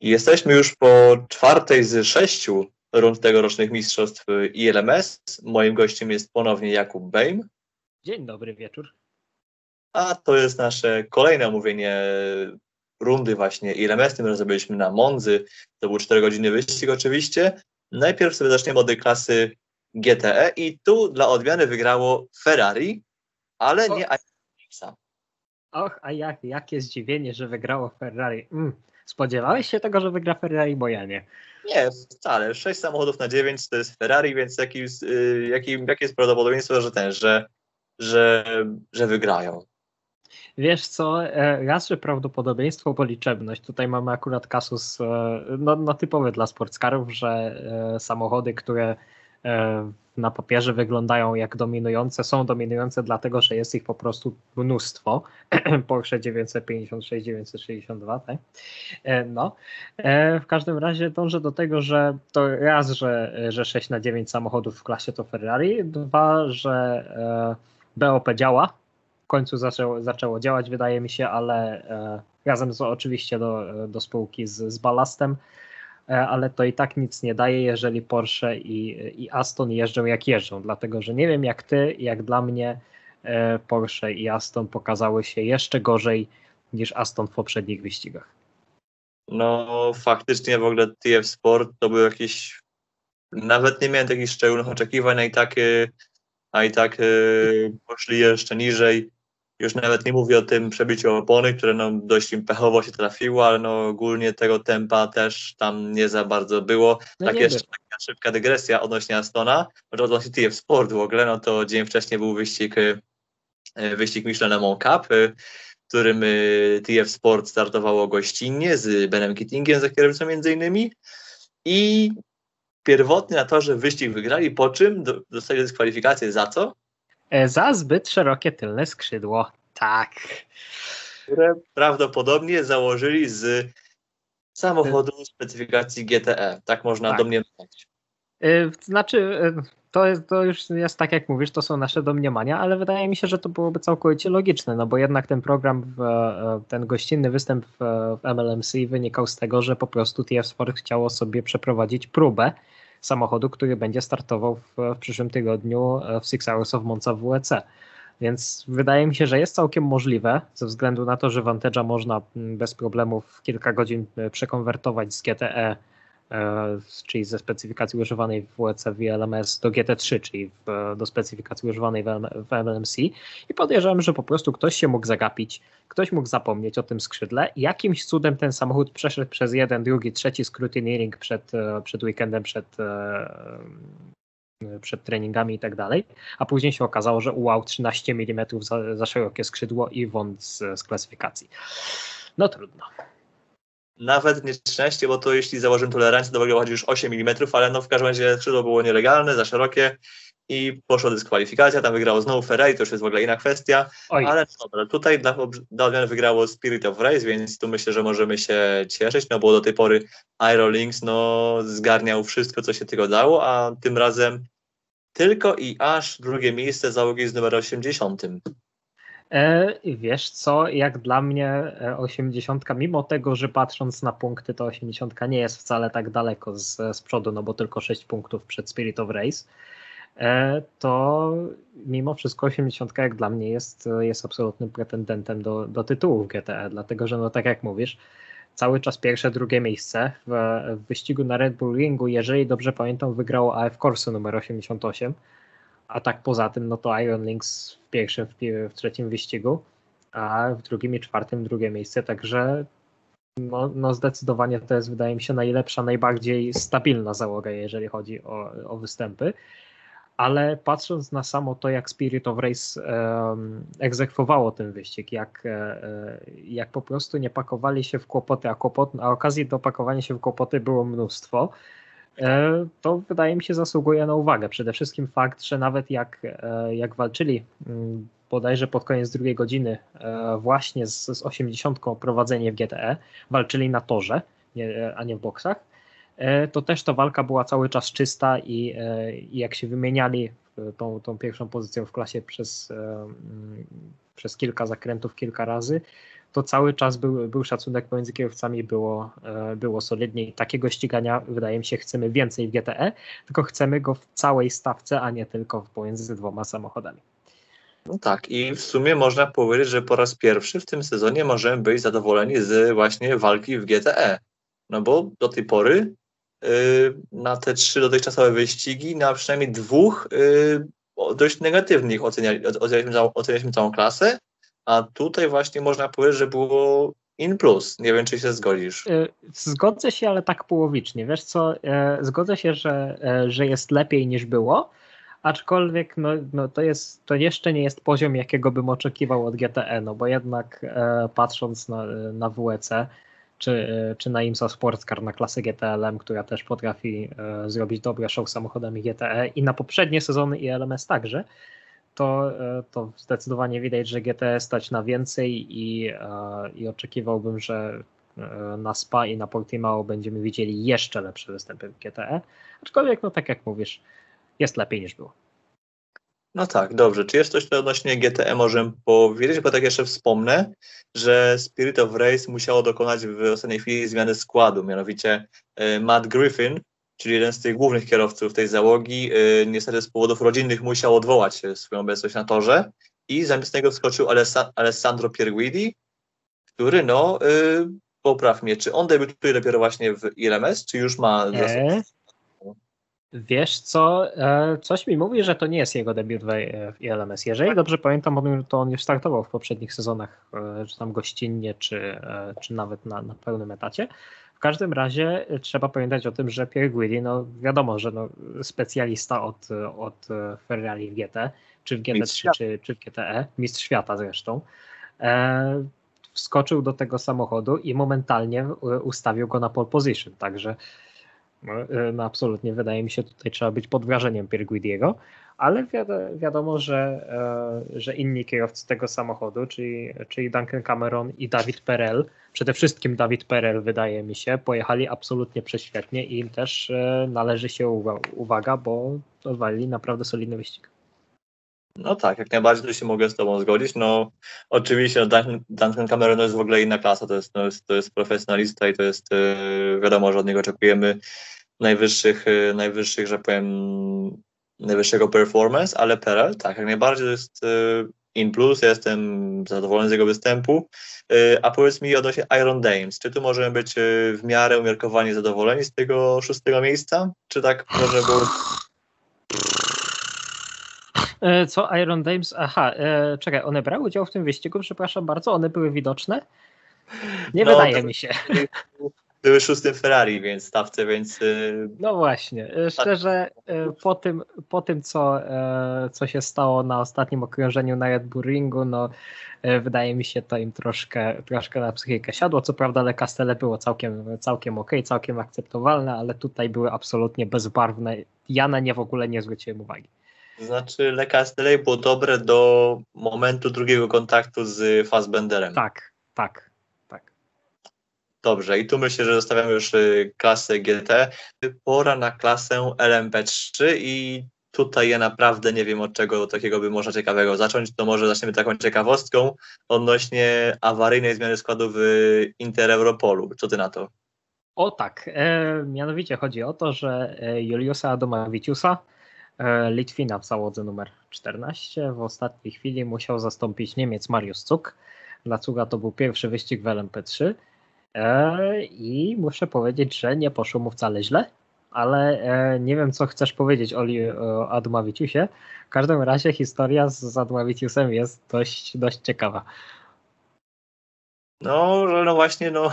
Jesteśmy już po czwartej z sześciu rund tegorocznych mistrzostw ILMS. Moim gościem jest ponownie Jakub Bejm. Dzień dobry wieczór. A to jest nasze kolejne omówienie rundy właśnie ILMS. Tym razem byliśmy na Monzy. To był 4 godziny wyścig oczywiście. Najpierw sobie zaczniemy od klasy GTE i tu dla odmiany wygrało Ferrari, ale nie Ajaxa. Och, a jak, jakie zdziwienie, że wygrało Ferrari. Mm. Spodziewałeś się tego, że wygra Ferrari, bo ja nie. Nie, wcale. 6 samochodów na 9 to jest Ferrari, więc jaki, yy, jaki, jakie jest prawdopodobieństwo, że ten, że, że, że wygrają? Wiesz co, e, raz, że prawdopodobieństwo, bo liczebność. Tutaj mamy akurat kasus e, no, no typowy dla sportskarów, że e, samochody, które na papierze wyglądają jak dominujące, są dominujące dlatego, że jest ich po prostu mnóstwo. Porsche 956, 962, tak? No. W każdym razie dążę do tego, że to raz, że, że 6 na 9 samochodów w klasie to Ferrari, dwa, że BOP działa, końcu zaczęło, zaczęło działać, wydaje mi się, ale e, razem z, oczywiście do, do spółki z, z balastem, e, ale to i tak nic nie daje, jeżeli Porsche i, i Aston jeżdżą jak jeżdżą, dlatego że nie wiem jak ty, jak dla mnie e, Porsche i Aston pokazały się jeszcze gorzej niż Aston w poprzednich wyścigach. No faktycznie w ogóle TF Sport to był jakiś nawet nie miałem takich szczególnych oczekiwań, a i tak, a i tak poszli jeszcze niżej. Już nawet nie mówię o tym przebiciu opony, które no dość im pechowo się trafiło, ale no ogólnie tego tempa też tam nie za bardzo było. No tak jeszcze taka szybka dygresja odnośnie Astona, odnośnie TF Sport w ogóle, no to dzień wcześniej był wyścig, e, wyścig Michelin Mont Cup, w którym e, TF Sport startowało gościnnie z Benem Kittingiem za kierowcą między innymi i pierwotnie na to, że wyścig wygrali, po czym dostali dyskwalifikację za co? E, za zbyt szerokie tylne skrzydło. Tak. Które prawdopodobnie założyli z samochodu specyfikacji GTE. Tak można tak. domniemać. E, znaczy, e, to, jest, to już jest tak jak mówisz, to są nasze domniemania, ale wydaje mi się, że to byłoby całkowicie logiczne, no bo jednak ten program, ten gościnny występ w MLMC wynikał z tego, że po prostu TF Sport chciało sobie przeprowadzić próbę samochodu, który będzie startował w, w przyszłym tygodniu e, w Six Hours of Monza WEC. Więc wydaje mi się, że jest całkiem możliwe, ze względu na to, że Vantage'a można mm, bez problemów w kilka godzin e, przekonwertować z GTE czyli ze specyfikacji używanej w WEC VLMS do GT3, czyli w, do specyfikacji używanej w MLMC i. Podejrzewam, że po prostu ktoś się mógł zagapić, ktoś mógł zapomnieć o tym skrzydle i jakimś cudem ten samochód przeszedł przez jeden, drugi, trzeci scrutineering przed, e, przed weekendem, przed, e, przed treningami i tak dalej, a później się okazało, że wow, 13 mm za, za szerokie skrzydło i wąt z, z klasyfikacji. No trudno nawet nie 13, bo to jeśli założymy tolerancję, to w ogóle chodzi już 8 mm, ale no w każdym razie skrzydło było nielegalne, za szerokie i poszła dyskwalifikacja, tam wygrało znowu Ferrari, to już jest w ogóle inna kwestia, Oj. ale dobra, tutaj dla, dla odmiany wygrało Spirit of Race, więc tu myślę, że możemy się cieszyć, no bo do tej pory Aerolinks no zgarniał wszystko, co się tylko dało, a tym razem tylko i aż drugie miejsce załogi z numer 80. E, wiesz co, jak dla mnie 80, e, mimo tego, że patrząc na punkty, to 80 nie jest wcale tak daleko z, z przodu, no bo tylko 6 punktów przed Spirit of Race, e, to mimo wszystko 80 jak dla mnie jest, jest absolutnym pretendentem do, do tytułów GTE, dlatego że no tak jak mówisz, cały czas pierwsze, drugie miejsce w, w wyścigu na Red Bull Ringu, jeżeli dobrze pamiętam, wygrało AF Corse numer 88, a tak poza tym, no to Iron Links w pierwszym, w, trzecim wyścigu, a w drugim i czwartym drugie miejsce, także no, no zdecydowanie to jest wydaje mi się najlepsza, najbardziej stabilna załoga, jeżeli chodzi o, o występy. Ale patrząc na samo to, jak Spirit of Race um, egzekwowało ten wyścig, jak, e, jak po prostu nie pakowali się w kłopoty, a, kłopot, a okazji do pakowania się w kłopoty było mnóstwo, E, to wydaje mi się zasługuje na uwagę. Przede wszystkim fakt, że nawet jak, e, jak walczyli mm, bodajże pod koniec drugiej godziny e, właśnie z, z 80 prowadzenie w GTE, walczyli na torze, nie, a nie w boksach, to też ta walka była cały czas czysta i, i jak się wymieniali tą, tą pierwszą pozycją w klasie przez, przez kilka zakrętów, kilka razy, to cały czas był, był szacunek pomiędzy kierowcami, było, e, było solidnie takiego ścigania wydaje mi się chcemy więcej w GTE, tylko chcemy go w całej stawce, a nie tylko pomiędzy dwoma samochodami. No tak, i w sumie można powiedzieć, że po raz pierwszy w tym sezonie możemy być zadowoleni z właśnie walki w GTE. No bo do tej pory yy, na te trzy dotychczasowe wyścigi, na przynajmniej dwóch yy, dość negatywnych oceniali, ocenialiśmy, ocenialiśmy całą klasę, a tutaj właśnie można powiedzieć, że było in plus. Nie wiem, czy się zgodzisz. Y, zgodzę się, ale tak połowicznie. Wiesz co, e, zgodzę się, że, e, że jest lepiej niż było, aczkolwiek no, no to, jest, to jeszcze nie jest poziom, jakiego bym oczekiwał od GTE, no bo jednak e, patrząc na, na WEC, czy, czy na IMSA Sportscar, na klasę GTLM, która też potrafi e, zrobić dobre show samochodami GTE i na poprzednie sezony i LMS także, to, e, to zdecydowanie widać, że GTE stać na więcej i, e, i oczekiwałbym, że e, na SPA i na Portimao będziemy widzieli jeszcze lepsze występy w GTE. Aczkolwiek, no tak jak mówisz, jest lepiej niż było. No tak, dobrze. Czy jest coś odnośnie GTE możemy powiedzieć? Bo tak jeszcze wspomnę, że Spirit of Race musiało dokonać w ostatniej chwili zmiany składu. Mianowicie Matt Griffin czyli jeden z tych głównych kierowców tej załogi, y, niestety z powodów rodzinnych musiał odwołać swoją obecność na torze i zamiast niego wskoczył Alessandro Pierguidi, który no, y, popraw mnie, czy on debiutuje dopiero właśnie w ILMS, czy już ma... Nie. Wiesz co, e, coś mi mówi, że to nie jest jego debiut w ILMS. Jeżeli dobrze pamiętam, to on już startował w poprzednich sezonach, e, czy tam gościnnie, czy, e, czy nawet na, na pełnym etacie. W każdym razie trzeba pamiętać o tym, że Pierre Guidi, no wiadomo, że no, specjalista od, od Ferrari w GT, czy w GT3, czy, czy w GTE, mistrz świata zresztą, e, wskoczył do tego samochodu i momentalnie ustawił go na pole position, także e, no absolutnie wydaje mi się tutaj trzeba być pod wrażeniem Pierre Guidiego, ale wiadomo, że, e, że inni kierowcy tego samochodu, czyli, czyli Duncan Cameron i David Perel, przede wszystkim Dawid Perel wydaje mi się, pojechali absolutnie prześwietnie i im też e, należy się uwaga, bo odwalili naprawdę solidny wyścig. No tak, jak najbardziej tu się mogę z Tobą zgodzić. No oczywiście no, Duncan, Cameron to jest w ogóle inna klasa, to jest, to jest, to jest profesjonalista i to jest yy, wiadomo, że od niego oczekujemy najwyższych, yy, najwyższych, że powiem, najwyższego performance, ale Perel tak, jak najbardziej to jest yy, in plus, ja jestem zadowolony z jego występu. A powiedz mi odnośnie Iron Dames, czy tu możemy być w miarę umiarkowanie zadowoleni z tego szóstego miejsca? Czy tak może było E, co Iron Dames? Aha, e, czekaj, one brały udział w tym wyścigu, przepraszam bardzo, one były widoczne? Nie no, wydaje mi się. Były szóstym Ferrari, więc stawce, więc. Y, no właśnie. E, szczerze, po tym, po tym co, co się stało na ostatnim okrążeniu na Red Bull Ringu, no wydaje mi się to im troszkę, troszkę na psychikę siadło. Co prawda Le Castelle było całkiem, całkiem ok, całkiem akceptowalne, ale tutaj były absolutnie bezbarwne. Ja na nie w ogóle nie zwróciłem uwagi. Znaczy Le Castellet było dobre do momentu drugiego kontaktu z Fassbenderem. Tak, tak, tak. Dobrze, i tu myślę, że zostawiamy już y, klasę GT. Pora na klasę LMP3 i tutaj ja naprawdę nie wiem od czego takiego by można ciekawego zacząć. To może zaczniemy taką ciekawostką odnośnie awaryjnej zmiany składu w Intereuropolu. Co ty na to? O tak, e, mianowicie chodzi o to, że Juliusa E, Litwina w załodze numer 14. W ostatniej chwili musiał zastąpić Niemiec Mariusz Cuk. Dla Cuga to był pierwszy wyścig w LMP3 e, i muszę powiedzieć, że nie poszło mu wcale źle, ale e, nie wiem, co chcesz powiedzieć Oli o Admawiciusie. W każdym razie historia z Admawiciusem jest dość, dość ciekawa. No, no właśnie, no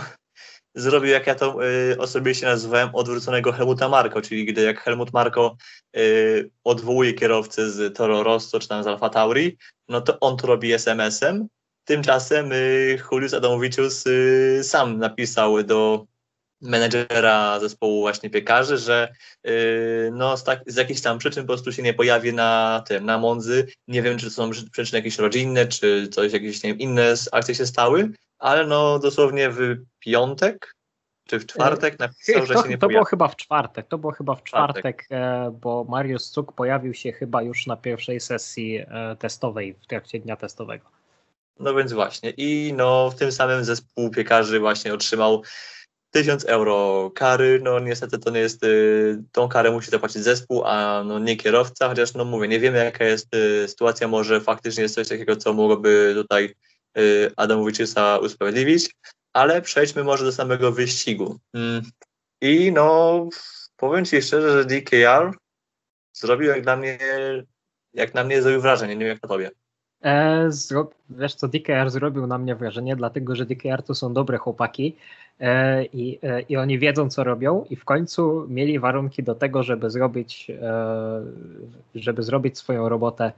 zrobił, jak ja to y, osobiście nazywałem, odwróconego Helmuta Marko, czyli gdy jak Helmut Marko y, odwołuje kierowcę z Toro Rosso czy tam z Alfa Tauri, no to on to robi SMS-em. Tymczasem y, Julius Adamowicius y, sam napisał do menedżera zespołu właśnie piekarzy, że yy, no z, tak, z jakichś tam przyczyn po prostu się nie pojawi na tym, na Monzy. Nie wiem, czy to są przyczyny jakieś rodzinne, czy coś, jakieś nie wiem, inne akcje się stały, ale no dosłownie w piątek czy w czwartek e, napisał, że to, się nie To pojawi. było chyba w czwartek, to było chyba w czwartek, czwartek. E, bo Mariusz Cuk pojawił się chyba już na pierwszej sesji e, testowej w trakcie dnia testowego. No więc właśnie. I no w tym samym zespół piekarzy właśnie otrzymał 1000 euro kary. No niestety to nie jest, y, tą karę musi zapłacić zespół, a no nie kierowca, chociaż no mówię, nie wiemy jaka jest y, sytuacja, może faktycznie jest coś takiego, co mogłoby tutaj y, Adamowicza usprawiedliwić, ale przejdźmy może do samego wyścigu. Mm. I no powiem Ci szczerze, że DKR zrobił jak dla mnie, jak na mnie zrobił wrażenie, nie wiem jak na Tobie. E, zro... Wiesz co, DKR zrobił na mnie wrażenie, dlatego że DKR to są dobre chłopaki e, i, e, i oni wiedzą co robią i w końcu mieli warunki do tego, żeby zrobić, e, żeby zrobić swoją robotę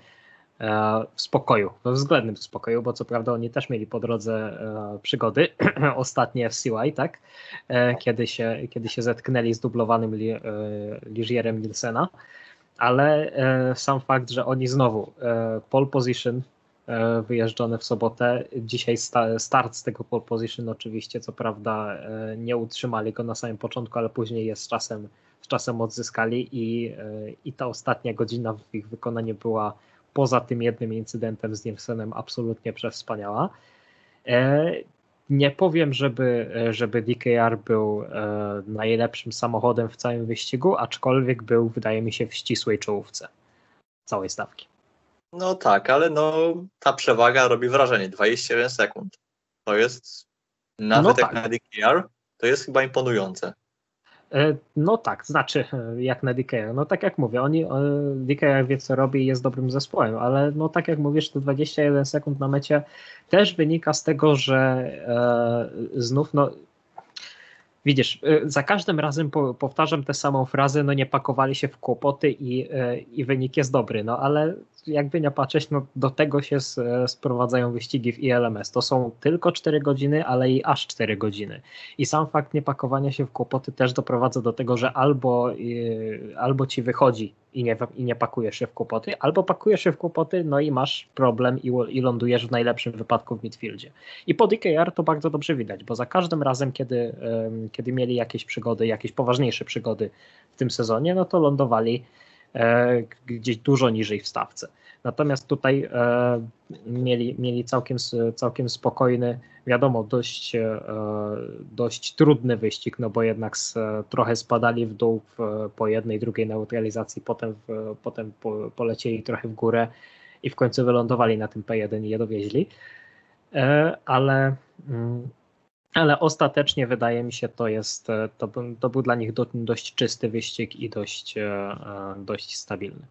e, w spokoju, w względnym spokoju, bo co prawda oni też mieli po drodze e, przygody, ostatnie w CY, tak, kiedy się, kiedy się zetknęli z dublowanym li, Ligierem Nielsena, ale e, sam fakt, że oni znowu e, pole position e, wyjeżdżone w sobotę, dzisiaj sta, start z tego pole position oczywiście, co prawda nie utrzymali go na samym początku, ale później je z czasem, z czasem odzyskali i, i ta ostatnia godzina w ich wykonaniu była poza tym jednym incydentem z Nielsenem absolutnie przewspaniała. E, nie powiem, żeby, żeby DKR był e, najlepszym samochodem w całym wyścigu, aczkolwiek był, wydaje mi się, w ścisłej czołówce całej stawki. No tak, ale no ta przewaga robi wrażenie. 21 sekund. To jest nawet no tak. jak na DKR, to jest chyba imponujące. E, no tak, znaczy jak na DKR. No tak jak mówię, oni, DKR wie co robi i jest dobrym zespołem, ale no tak jak mówisz, to 21 sekund na mecie też wynika z tego, że e, znów no Widzisz, e, za każdym razem powtarzam tę samą frazę, no nie pakowali się w kłopoty i, i wynik jest dobry, no ale jakby nie patrzeć, no do tego się sprowadzają wyścigi w ILMS. To są tylko 4 godziny, ale i aż 4 godziny. I sam fakt niepakowania się w kłopoty też doprowadza do tego, że albo, y, albo ci wychodzi i nie, i nie pakujesz się w kłopoty, albo pakujesz się w kłopoty, no i masz problem i, i lądujesz w najlepszym wypadku w midfieldzie. I po DKR to bardzo dobrze widać, bo za każdym razem, kiedy, kiedy mieli jakieś przygody, jakieś poważniejsze przygody w tym sezonie, no to lądowali gdzieś dużo niżej w stawce. Natomiast tutaj e, mieli, mieli całkiem, całkiem spokojny, wiadomo, dość, e, dość trudny wyścig, no bo jednak trochę spadali w dół po jednej, drugiej neutralizacji, potem, potem polecieli trochę w górę i w końcu wylądowali na tym P1 i je dowieźli. Ale mm, ale ostatecznie wydaje mi się, to jest, e, to, to był dla nich do, dość czysty wyścig i dość, e, e, dość stabilny.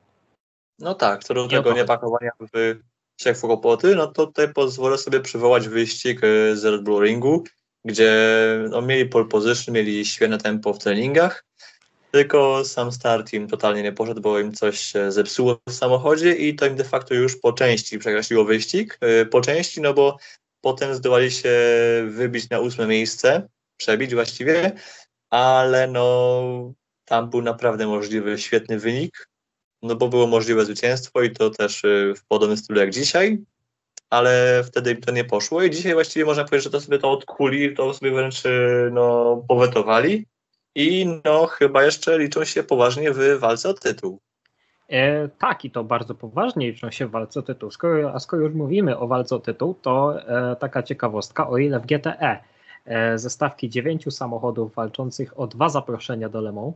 No tak, co do tego niepakowania w trzech kłopoty, no to tutaj pozwolę sobie przywołać wyścig z Red Bull Ringu, gdzie no, mieli pole position, mieli świetne tempo w treningach, tylko sam start im totalnie nie poszedł, bo im coś się zepsuło w samochodzie i to im de facto już po części przekreśliło wyścig. Po części, no bo Potem zdołali się wybić na ósme miejsce, przebić właściwie, ale no tam był naprawdę możliwy świetny wynik, no bo było możliwe zwycięstwo i to też y, w podobnym stylu jak dzisiaj, ale wtedy im to nie poszło i dzisiaj właściwie można powiedzieć, że to sobie to odkuli, to sobie wręcz y, no, powetowali i no chyba jeszcze liczą się poważnie w walce o tytuł. E, tak, i to bardzo poważnie liczą się w walce o tytuł. Skoro, a skoro już mówimy o walce o tytuł, to e, taka ciekawostka, o ile w GTE e, ze stawki dziewięciu samochodów walczących o dwa zaproszenia do Le Mans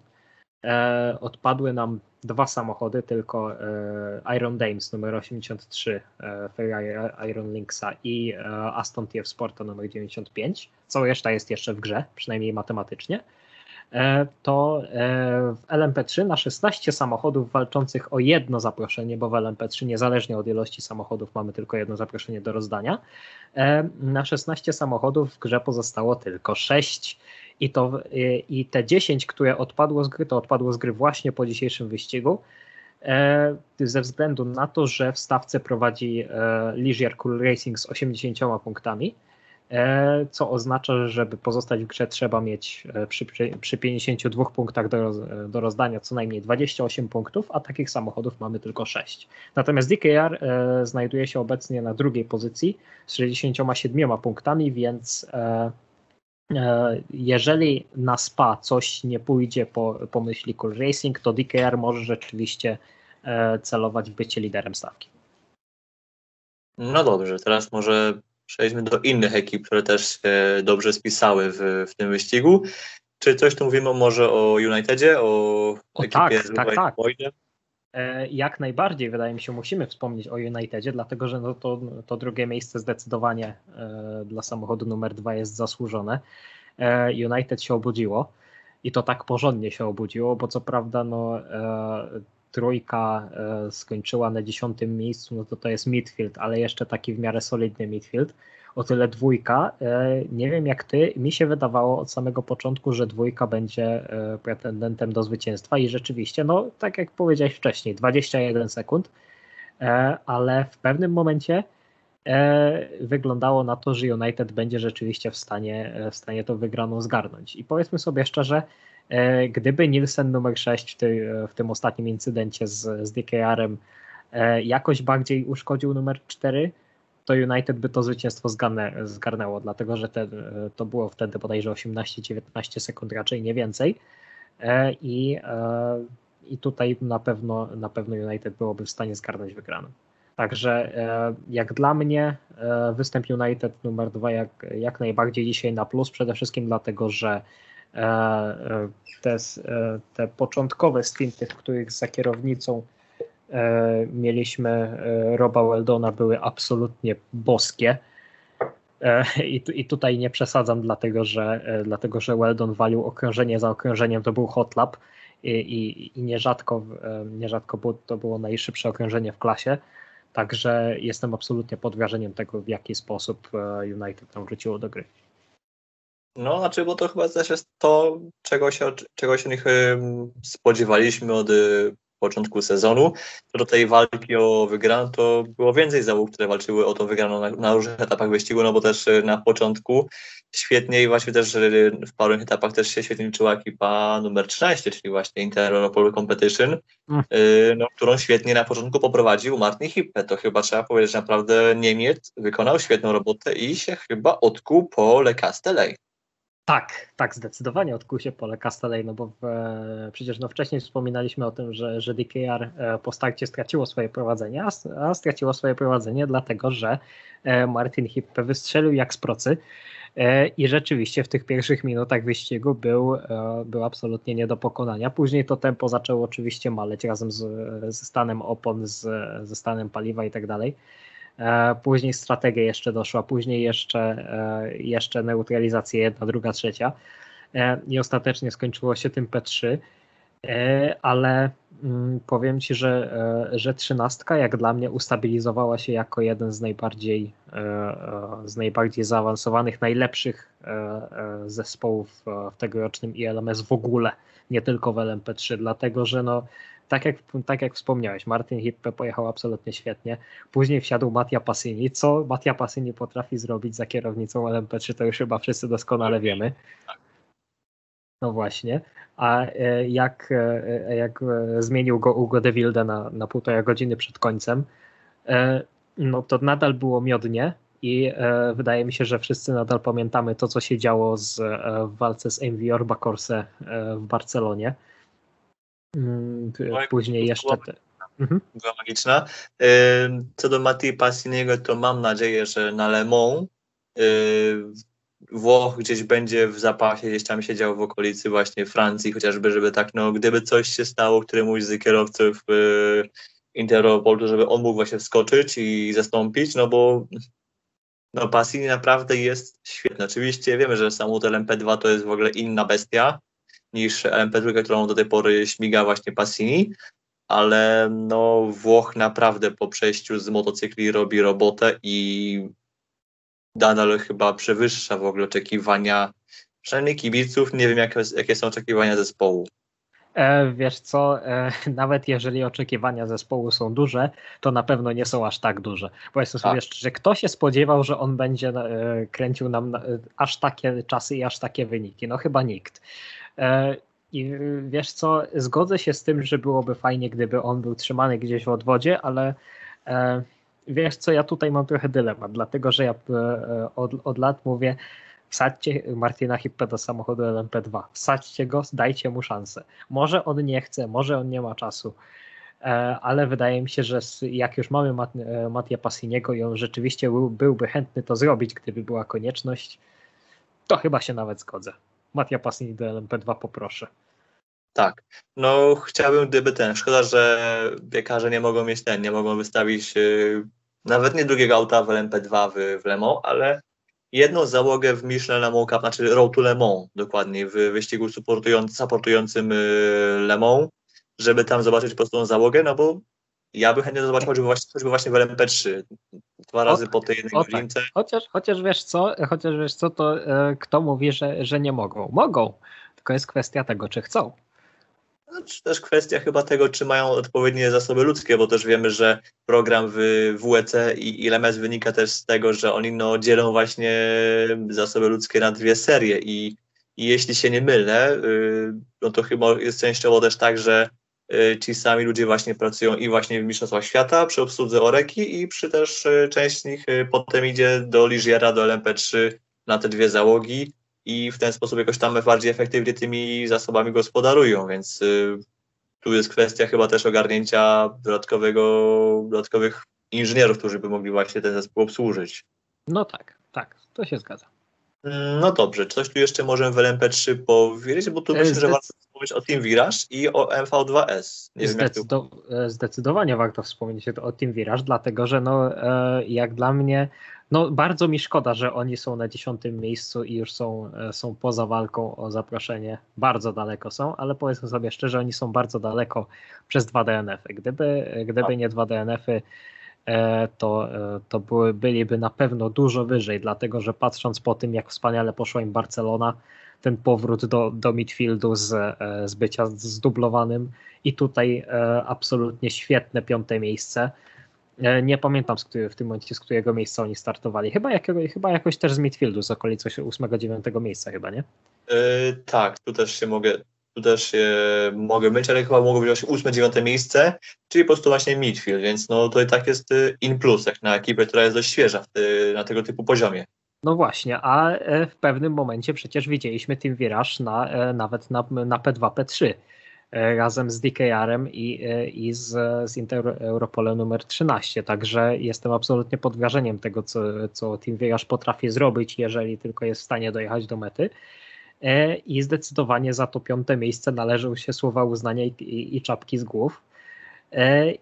e, odpadły nam dwa samochody, tylko e, Iron Dames numer 83 e, Ferrari Iron Linksa i Aston TF Sporta numer 95. Cała reszta jest jeszcze w grze, przynajmniej matematycznie. E, to e, w LMP3 na 16 samochodów walczących o jedno zaproszenie, bo w LMP3 niezależnie od ilości samochodów mamy tylko jedno zaproszenie do rozdania, e, na 16 samochodów w grze pozostało tylko 6 i, to, i te 10, które odpadło z gry, to odpadło z gry właśnie po dzisiejszym wyścigu, ze względu na to, że w stawce prowadzi Ligier Cool Racing z 80 punktami, co oznacza, że żeby pozostać w grze trzeba mieć e, przy, przy 52 punktach do, do rozdania co najmniej 28 punktów, a takich samochodów mamy tylko 6. Natomiast DKR e, znajduje się obecnie na drugiej pozycji z 67 punktami, więc jeżeli na SPA coś nie pójdzie po, po myśli Cool Racing, to DKR może rzeczywiście celować w bycie liderem stawki. No dobrze, teraz może przejdźmy do innych ekip, które też się dobrze spisały w, w tym wyścigu. Czy coś tu mówimy może o Unitedzie, o, o ekipie tak, z tak, tak. E, jak najbardziej, wydaje mi się, musimy wspomnieć o Unitedzie, dlatego że no to, to drugie miejsce zdecydowanie e, dla samochodu numer dwa jest zasłużone. E, United się obudziło i to tak porządnie się obudziło, bo co prawda no, trójka skończyła na dziesiątym miejscu, no to to jest midfield, ale jeszcze taki w miarę solidny midfield o tyle dwójka. E, nie wiem jak ty, mi się wydawało od samego początku, że dwójka będzie e, pretendentem do zwycięstwa i rzeczywiście, no tak jak powiedziałeś wcześniej, 21 sekund, e, ale w pewnym momencie wyglądało na to, że United będzie rzeczywiście w stanie, w stanie to wygraną zgarnąć. I powiedzmy sobie szczerze, gdyby Nielsen numer 6 w, tej, w tym ostatnim incydencie z, z DKR-em jakoś bardziej uszkodził numer 4, to United by to zwycięstwo zgarnę, zgarnęło, dlatego że te, to było wtedy bodajże 18-19 sekund, raczej nie więcej. E, I, e, I tutaj na pewno, na pewno United byłoby w stanie zgarnąć wygraną. Także e, jak dla mnie występ United numer dwa jak, jak najbardziej dzisiaj na plus, przede wszystkim dlatego, że te, te początkowe stinty, w których za kierownicą E, mieliśmy e, Roba Weldona, były absolutnie boskie. E, I, I tutaj nie przesadzam, dlatego że, dlatego że Weldon walił okrążenie za okrążeniem, to był hot lap i, i, i nierzadko, nierzadko było, to było najszybsze okrążenie w klasie. Także jestem absolutnie pod wrażeniem tego, w jaki sposób United tam wróciło do gry. No, znaczy, bo to chyba też jest to, czego się, czego się nich spodziewaliśmy od początku sezonu, do tej walki o wygraną to było więcej załóg, które walczyły o tą wygraną na, na, różnych etapach wyścigu, no bo też e, na początku świetnie i właśnie też e, w paru etapach też się świetnie liczyła ekipa numer 13, czyli właśnie Interopol Competition, mm. No, którą świetnie na początku poprowadził Martin Hippe. To chyba trzeba powiedzieć, że naprawdę Niemiec wykonał świetną robotę i się chyba odkuł po Le Castellet. Tak, tak, zdecydowanie odkuł się pole Castellej, no bo w, e, przecież no wcześniej wspominaliśmy o tym, że, że DKR e, po starcie straciło swoje prowadzenie, a, a straciło swoje prowadzenie dlatego, że e, Martin Hippe wystrzelił jak z procy i rzeczywiście w tych pierwszych minutach wyścigu był, był absolutnie nie do pokonania. Później to tempo zaczęło oczywiście maleć razem z, ze stanem opon, z, ze stanem paliwa i tak dalej. E, później strategia jeszcze doszła, później jeszcze, e, jeszcze neutralizacja jedna, druga, trzecia. E, i ostatecznie skończyło się tym P3, ale mm, powiem Ci, że, że trzynastka jak dla mnie ustabilizowała się jako jeden z najbardziej, z najbardziej zaawansowanych, najlepszych zespołów w tegorocznym ILMS w ogóle, nie tylko w LMP3, dlatego że no, tak jak, tak jak wspomniałeś, Martin Hippe pojechał absolutnie świetnie. Później wsiadł Mattia Passini. Co Mattia Passini potrafi zrobić za kierownicą LMP3, to już chyba wszyscy doskonale wiemy. No właśnie. A e, jak, e, jak zmienił go Ugo de Wilde na, na półtora godziny przed końcem, e, no to nadal było miodnie i wydaje mi się, że wszyscy nadal pamiętamy to, co się działo z, w walce z MV Orba Corse w Barcelonie później jeszcze. Te... Mhm. Była magiczna. Co do Matti Passiniego, to mam nadzieję, że na Le Mans Włoch gdzieś będzie w zapasie, gdzieś tam siedział w okolicy właśnie Francji, chociażby, żeby tak, no gdyby coś się stało któremuś z kierowców y, żeby on mógł właśnie wskoczyć i zastąpić, no bo no Passini naprawdę jest świetny. Oczywiście wiemy, że samochód LMP2 to jest w ogóle inna bestia, niż MP2, którą do tej pory śmiga właśnie Passini, ale no Włoch naprawdę po przejściu z motocykli robi robotę i nadal chyba przewyższa w ogóle oczekiwania przynajmniej kibiców. Nie wiem, jakie, jakie są oczekiwania zespołu. E, wiesz co, e, nawet jeżeli oczekiwania zespołu są duże, to na pewno nie są aż tak duże. Powiedzmy sobie, tak. że kto się spodziewał, że on będzie e, kręcił nam aż takie czasy i aż takie wyniki? No chyba nikt. E, I wiesz co, zgodzę się z tym, że byłoby fajnie, gdyby on był trzymany gdzieś w odwodzie, ale e, wiesz co, ja tutaj mam trochę dylemat, dlatego że ja e, od, od lat mówię, wsadźcie Martina Hippe do samochodu LMP2, wsadźcie go, dajcie mu szansę. Może on nie chce, może on nie ma czasu, ale wydaje mi się, że jak już mamy Mat Mattia Passiniego i on rzeczywiście był, byłby chętny to zrobić, gdyby była konieczność, to chyba się nawet zgodzę. Mattia Passini do LMP2 poproszę. Tak. No chciałbym, gdyby ten. Szkoda, że piekarze nie mogą mieć ten, nie mogą wystawić yy, nawet nie drugiego auta w LMP2 w, w Le Mans, ale jedną załogę w Michelin Le Mans Cup, znaczy Road to Le Mans dokładnie, w wyścigu supportujący, supportującym yy, Le Mans, żeby tam zobaczyć po prostu tą załogę, no bo ja bym chętnie to zobaczył choćby właśnie, choćby właśnie w LMP3. Dwa razy o, po tej jednej godzince. Tak. Chociaż, chociaż wiesz co, chociaż wiesz co, to e, kto mówi, że, że nie mogą? Mogą. Tylko jest kwestia tego, czy chcą. No, czy też kwestia chyba tego, czy mają odpowiednie zasoby ludzkie, bo też wiemy, że program w WEC i LMS wynika też z tego, że oni no, dzielą właśnie zasoby ludzkie na dwie serie i, i jeśli się nie mylę, y, no to chyba jest częściowo też tak, że ci sami ludzie właśnie pracują i właśnie w Mistrzostwach Świata przy obsłudze Oreki i przy też y, część z nich potem idzie do Ligiera, do LMP3 na te dwie załogi i w ten sposób jakoś tam bardziej efektywnie tymi zasobami gospodarują, więc y, tu jest kwestia chyba też ogarnięcia dodatkowego, dodatkowych inżynierów, którzy by mogli właśnie ten zespół obsłużyć. No tak, tak, to się zgadza. Mm, no dobrze, coś tu jeszcze możemy w LMP3 powiedzieć, bo tu e, myślę, że warto wspomnieć o Team Virage i o MV2S. Nie Zdecydo wiem. Zdecydowanie warto wspomnieć o Team Virage, dlatego że no, e, jak dla mnie no bardzo mi szkoda, że oni są na dziesiątym miejscu i już są, e, są poza walką o zaproszenie. Bardzo daleko są, ale powiedzmy sobie szczerze, oni są bardzo daleko przez dwa DNF-y. Gdyby, gdyby tak. nie dwa DNF-y, to, e, to były, byliby na pewno dużo wyżej, dlatego że patrząc po tym, jak wspaniale poszła im Barcelona, ten powrót do, do midfieldu z, z bycia zdublowanym i tutaj absolutnie świetne piąte miejsce. E, nie pamiętam z w tym momencie, z którego miejsca oni startowali. Chyba, jakiego, chyba jakoś też z midfieldu, z okolicy 8-9 miejsca chyba, nie? Yy, tak, tu też się mogę, tu też się mogę mylić, ale chyba mogło być 8-9 miejsce, czyli po prostu właśnie midfield, więc no to i tak jest y, in plus, jak na ekipę, która jest dość świeża ty, na tego typu poziomie. No właśnie, a e, w pewnym momencie przecież widzieliśmy Team Virage na, e, nawet na, na P2, P3 E, razem z DKR-em i, e, i z, z Inter Europolem numer 13. Także jestem absolutnie pod wrażeniem tego, co, co Team Voyage potrafi zrobić, jeżeli tylko jest w stanie dojechać do mety. E, I zdecydowanie za to piąte miejsce należą się słowa uznania i, i, i czapki z głów.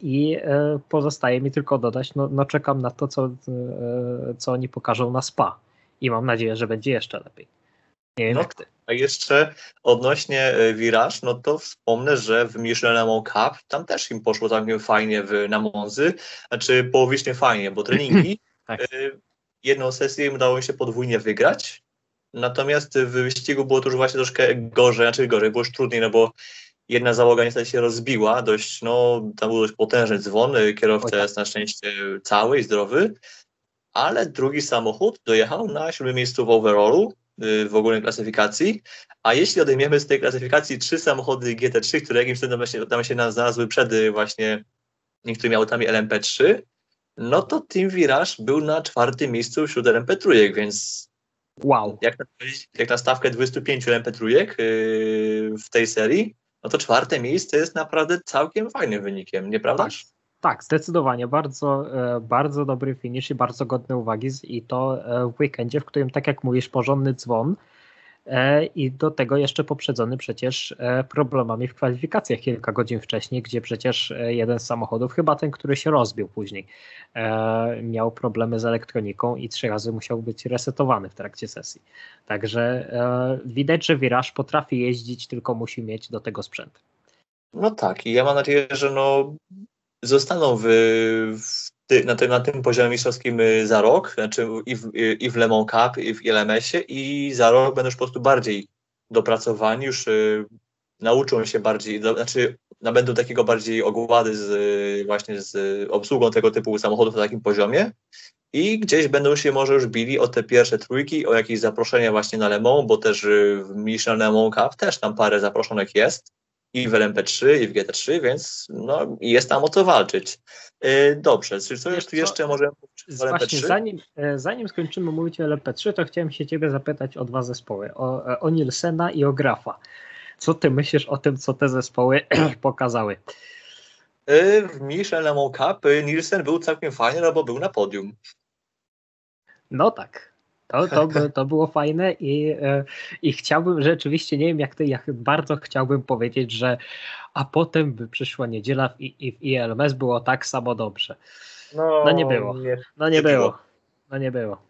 I pozostaje mi tylko dodać, no, no czekam na to, co, co oni pokażą na SPA. I mam nadzieję, że będzie jeszcze lepiej. Nie wiem no, jak ty. A jeszcze odnośnie Virage, no to wspomnę, że w Michelin Cup tam też im poszło całkiem fajnie w, na Monzy, znaczy połowicznie fajnie, bo treningi tak. Y, jedną sesję im udało się podwójnie wygrać, natomiast w wyścigu było to już właśnie troszkę gorzej, znaczy gorzej, było już trudniej, no bo jedna załoga niestety się rozbiła, dość, no tam był dość potężny dzwon, kierowca tak. jest na szczęście cały i zdrowy, ale drugi samochód dojechał na siódmym miejscu w overallu, Y, w ogólnej klasyfikacji. A jeśli odejmiemy z tej klasyfikacji trzy samochody GT3, które jakimś się, tam się nam znalazły przed y, właśnie niektórymi autami LMP3, no to Team Virage był na czwartym miejscu wśród LMP3, więc wow. jak na, jak na stawkę 25 LMP3 yy, w tej serii, no to czwarte miejsce jest naprawdę całkiem fajnym wynikiem, nieprawdaż? Tak. Tak, zdecydowanie. Bardzo, e, bardzo dobry finish i bardzo godny uwagi. I to e, w weekendzie, w którym, tak jak mówisz, porządny dzwon i do tego jeszcze poprzedzony przecież problemami w kwalifikacjach kilka godzin wcześniej, gdzie przecież jeden z samochodów, chyba ten, który się rozbił później, miał problemy z elektroniką i trzy razy musiał być resetowany w trakcie sesji. Także widać, że Viraż potrafi jeździć, tylko musi mieć do tego sprzęt. No tak, i ja mam nadzieję, że no, zostaną w, w ty, na, tym, na tym poziomie mistrzowskim y, za rok, znaczy i w, i w Le Mans Cup, i w LMS-ie i za rok będą już po prostu bardziej dopracowani, już y, nauczą się bardziej, do, znaczy nabędą takiego bardziej ogłady z, właśnie z obsługą tego typu samochodów na takim poziomie. I gdzieś będą się może już bili o te pierwsze trójki, o jakieś zaproszenia właśnie na Le Mans, bo też y, w Michelin Le Mans Cup też tam parę zaproszonek jest i w LMP3, i w GT3, więc no, jest tam o co walczyć. Yy, dobrze, czy co jeszcze, jeszcze możemy powiedzieć o LMP3? Właśnie, zanim, e, zanim skończymy mówić o LMP3, to chciałem się Ciebie zapytać o dwa zespoły, o, e, o Nielsena i o Grafa. Co Ty myślisz o tym, co te zespoły pokazały? w Michelin Cup Nielsen był całkiem fajny, no bo był na podium. No tak. To, to, by- to było fajne i, e, i chciałbym rzeczywiście, nie wiem jak ty, jak bardzo chciałbym powiedzieć, że a potem by przyszła niedziela w, I- w ILMS było tak samo dobrze. No nie było. No nie Nie było. było. No nie było.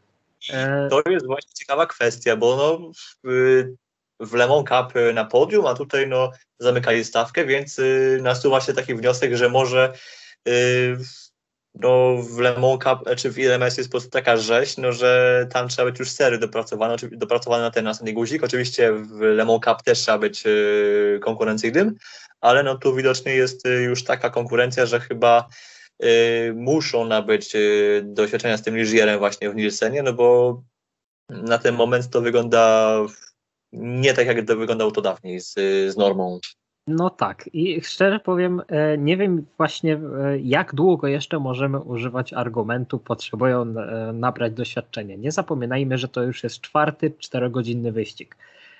E, To jest właśnie ciekawa kwestia, bo no, w, w Le Mans Cup y, na podium, a tutaj no, zamykali stawkę, więc y, nasuwa się taki wniosek, że może y, no, w Le Mans Cup, czy w ILMS jest po prostu taka rzeź, no, że tam trzeba być już sery dopracowane, dopracowane na ten następny guzik. Oczywiście w Le Mans Cup też trzeba być y, konkurencyjnym, ale no, tu widocznie jest y, już taka konkurencja, że chyba y, muszą nabyć y, doświadczenia z tym Ligierem właśnie w Nielsenie, no bo na ten moment to wygląda nie tak, jak to wyglądało to dawniej z, z normą. No tak, i szczerze powiem, e, nie wiem właśnie e, jak długo jeszcze możemy używać argumentu potrzebują e, nabrać doświadczenia. Nie zapominajmy, że to już jest czwarty czterogodzinny wyścig.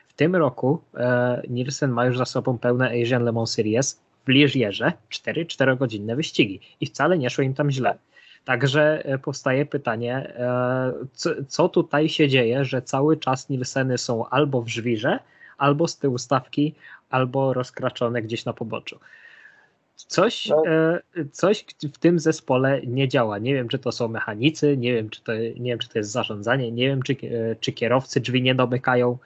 W tym roku Nielsen ma już za sobą pełne Asian Le Mans Series w Ligierze, cztery czterogodzinne wyścigi i wcale nie szło im tam źle. Także powstaje pytanie, co tutaj się dzieje, że cały czas Nielseny są albo w żwirze, albo z tyłu stawki, albo rozkraczone gdzieś na poboczu. Coś, No. e, coś w tym zespole nie działa. Nie wiem, czy to są mechanicy, nie wiem, czy to, nie wiem, czy to jest zarządzanie, nie wiem, czy, e, czy kierowcy drzwi nie domykają,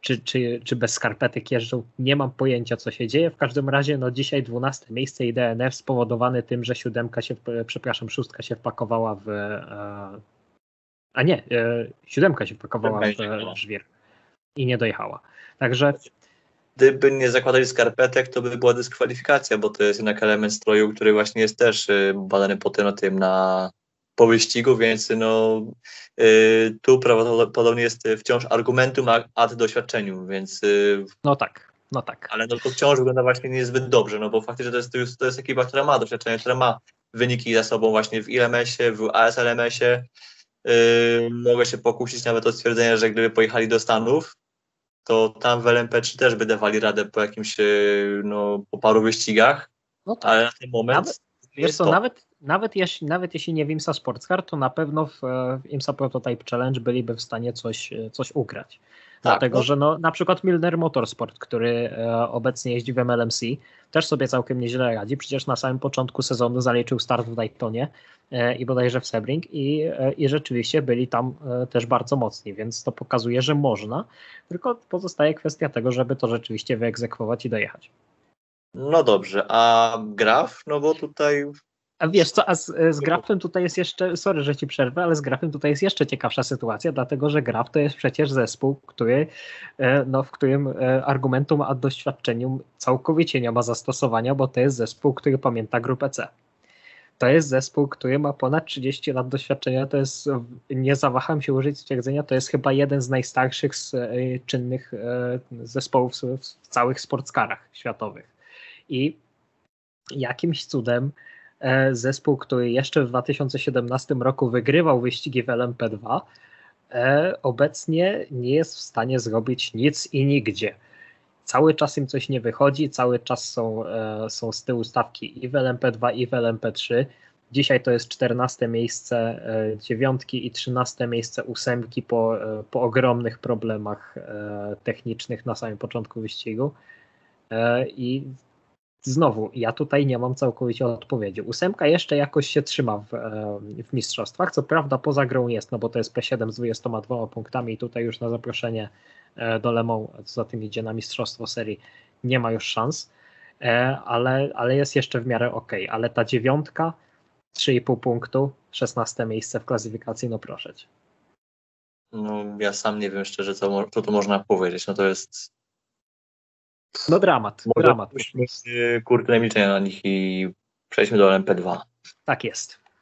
czy, czy, czy bez skarpetek jeżdżą. Nie mam pojęcia, co się dzieje. W każdym razie, no dzisiaj 12 miejsce i DNF spowodowany tym, że siódemka się, e, przepraszam, szóstka się wpakowała w. A nie, siódemka się wpakowała w, w żwir i nie dojechała. Także Gdyby nie zakładali skarpetek, to by była dyskwalifikacja, bo to jest jednak element stroju, który właśnie jest też y, badany potem na tym na po wyścigu, więc no y, tu prawdopodobnie jest y, wciąż argumentum ad doświadczeniu, więc y, no tak, no tak. ale no to wciąż wygląda właśnie niezbyt dobrze, no bo faktycznie to jest, to jest, to jest ekipa, która ma doświadczenie, która ma wyniki za sobą właśnie w ILMS-ie, w ASLMS-ie. Yy, mogę się pokusić nawet o stwierdzenie, że gdyby pojechali do Stanów, to tam w LMP3 też by dawali radę po jakimś, yy, no, po paru wyścigach, No tak. ale na ten moment Nawet- Wiesz jest co, to. nawet, nawet, jeśli, nawet jeśli nie w IMSA Sports Car, to na pewno w, e, w IMSA Prototype Challenge byliby w stanie coś, e, coś ugrać. Dlatego, no. że no, na przykład Milner Motorsport, który e, obecnie jeździ w MLMC, też sobie całkiem nieźle radzi. Przecież na samym początku sezonu zaliczył start w Daytonie e, i bodajże w Sebring i, e, i rzeczywiście byli tam e, też bardzo mocni, więc to pokazuje, że można, tylko pozostaje kwestia tego, żeby to rzeczywiście wyegzekwować i dojechać. No dobrze, a Graf, no bo tutaj A wiesz co, a z, z Grafem tutaj jest jeszcze, sorry, że ci przerwę, ale z Grafem tutaj jest jeszcze ciekawsza sytuacja, dlatego że Graf to jest przecież zespół, który, e, no, w którym e, argumentum a doświadczeniu całkowicie nie ma zastosowania, bo to jest zespół, który pamięta grupę C. To jest zespół, który ma ponad 30 lat doświadczenia. To jest, nie zawaham się użyć stwierdzenia, to jest chyba jeden z najstarszych z, e, czynnych zespołów w, w całych sportskarach światowych. I jakimś cudem zespół, który jeszcze w 2017 roku wygrywał wyścigi w LMP2, e, obecnie nie jest w stanie zrobić nic i nigdzie. Cały czas im coś nie wychodzi, cały czas są, e, są z tyłu stawki i w LMP2, i w LMP3. Dzisiaj to jest 14 miejsce e, dziewiątki i 13 miejsce ósemki po, e, po ogromnych problemach e, technicznych na samym początku wyścigu. E, I znowu, ja tutaj nie mam całkowicie odpowiedzi. Ósemka jeszcze jakoś się trzyma w, e, w mistrzostwach. Co prawda poza grą jest, no bo to jest P7 z 22 punktami i tutaj już na zaproszenie e, do Lemą, co za tym idzie na mistrzostwo serii, nie ma już szans, e, ale, ale jest jeszcze w miarę ok. Ale ta dziewiątka, 3,5 punktu, 16 miejsce w klasyfikacji, no proszę no, ja sam nie wiem szczerze, co, co tu można powiedzieć. No to jest No dramat, Może dramat. puśćmy y, kurtynę milczenia na nich i przejdźmy do LMP2. Tak jest.